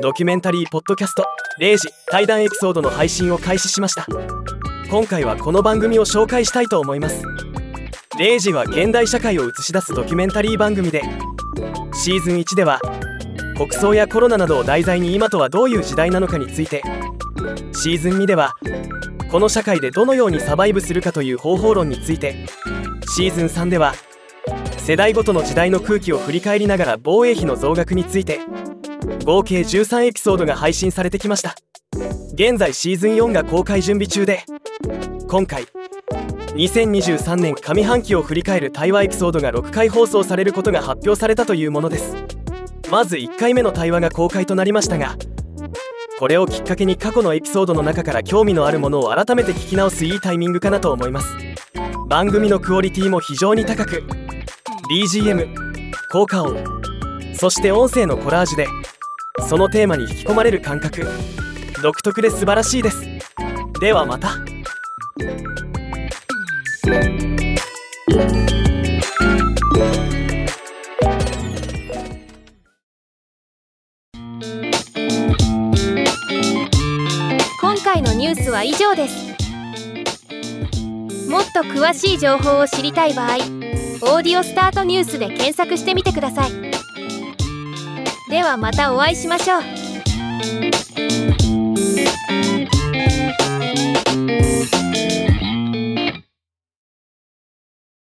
ドキュメンタリーポッドキャスト0時対談エピソードの配信を開始しました。今回はこの番組を紹介したいと思います。0時は現代社会を映し出すドキュメンタリー番組でシーズン1では国葬やコロナなどを題材に今とはどういう時代なのかについてシーズン2ではこの社会でどのようにサバイブするかという方法論についてシーズン3では世代ごとの時代の空気を振り返りながら防衛費の増額について合計13エピソードが配信されてきました。現在シーズン4が公開準備中で今回2023年上半期を振り返る対話エピソードが6回放送されることが発表されたというものです。まず1回目の対話が公開となりましたがこれをきっかけに過去のエピソードの中から興味のあるものを改めて聞き直すいいタイミングかなと思います。番組のクオリティも非常に高く BGM 効果音そして音声のコラージュでそのテーマに引き込まれる感覚。独特で素晴らしいです。ではまた。今回のニュースは以上です。もっと詳しい情報を知りたい場合「オーディオスタートニュース」で検索してみてください。ではまたお会いしましょう。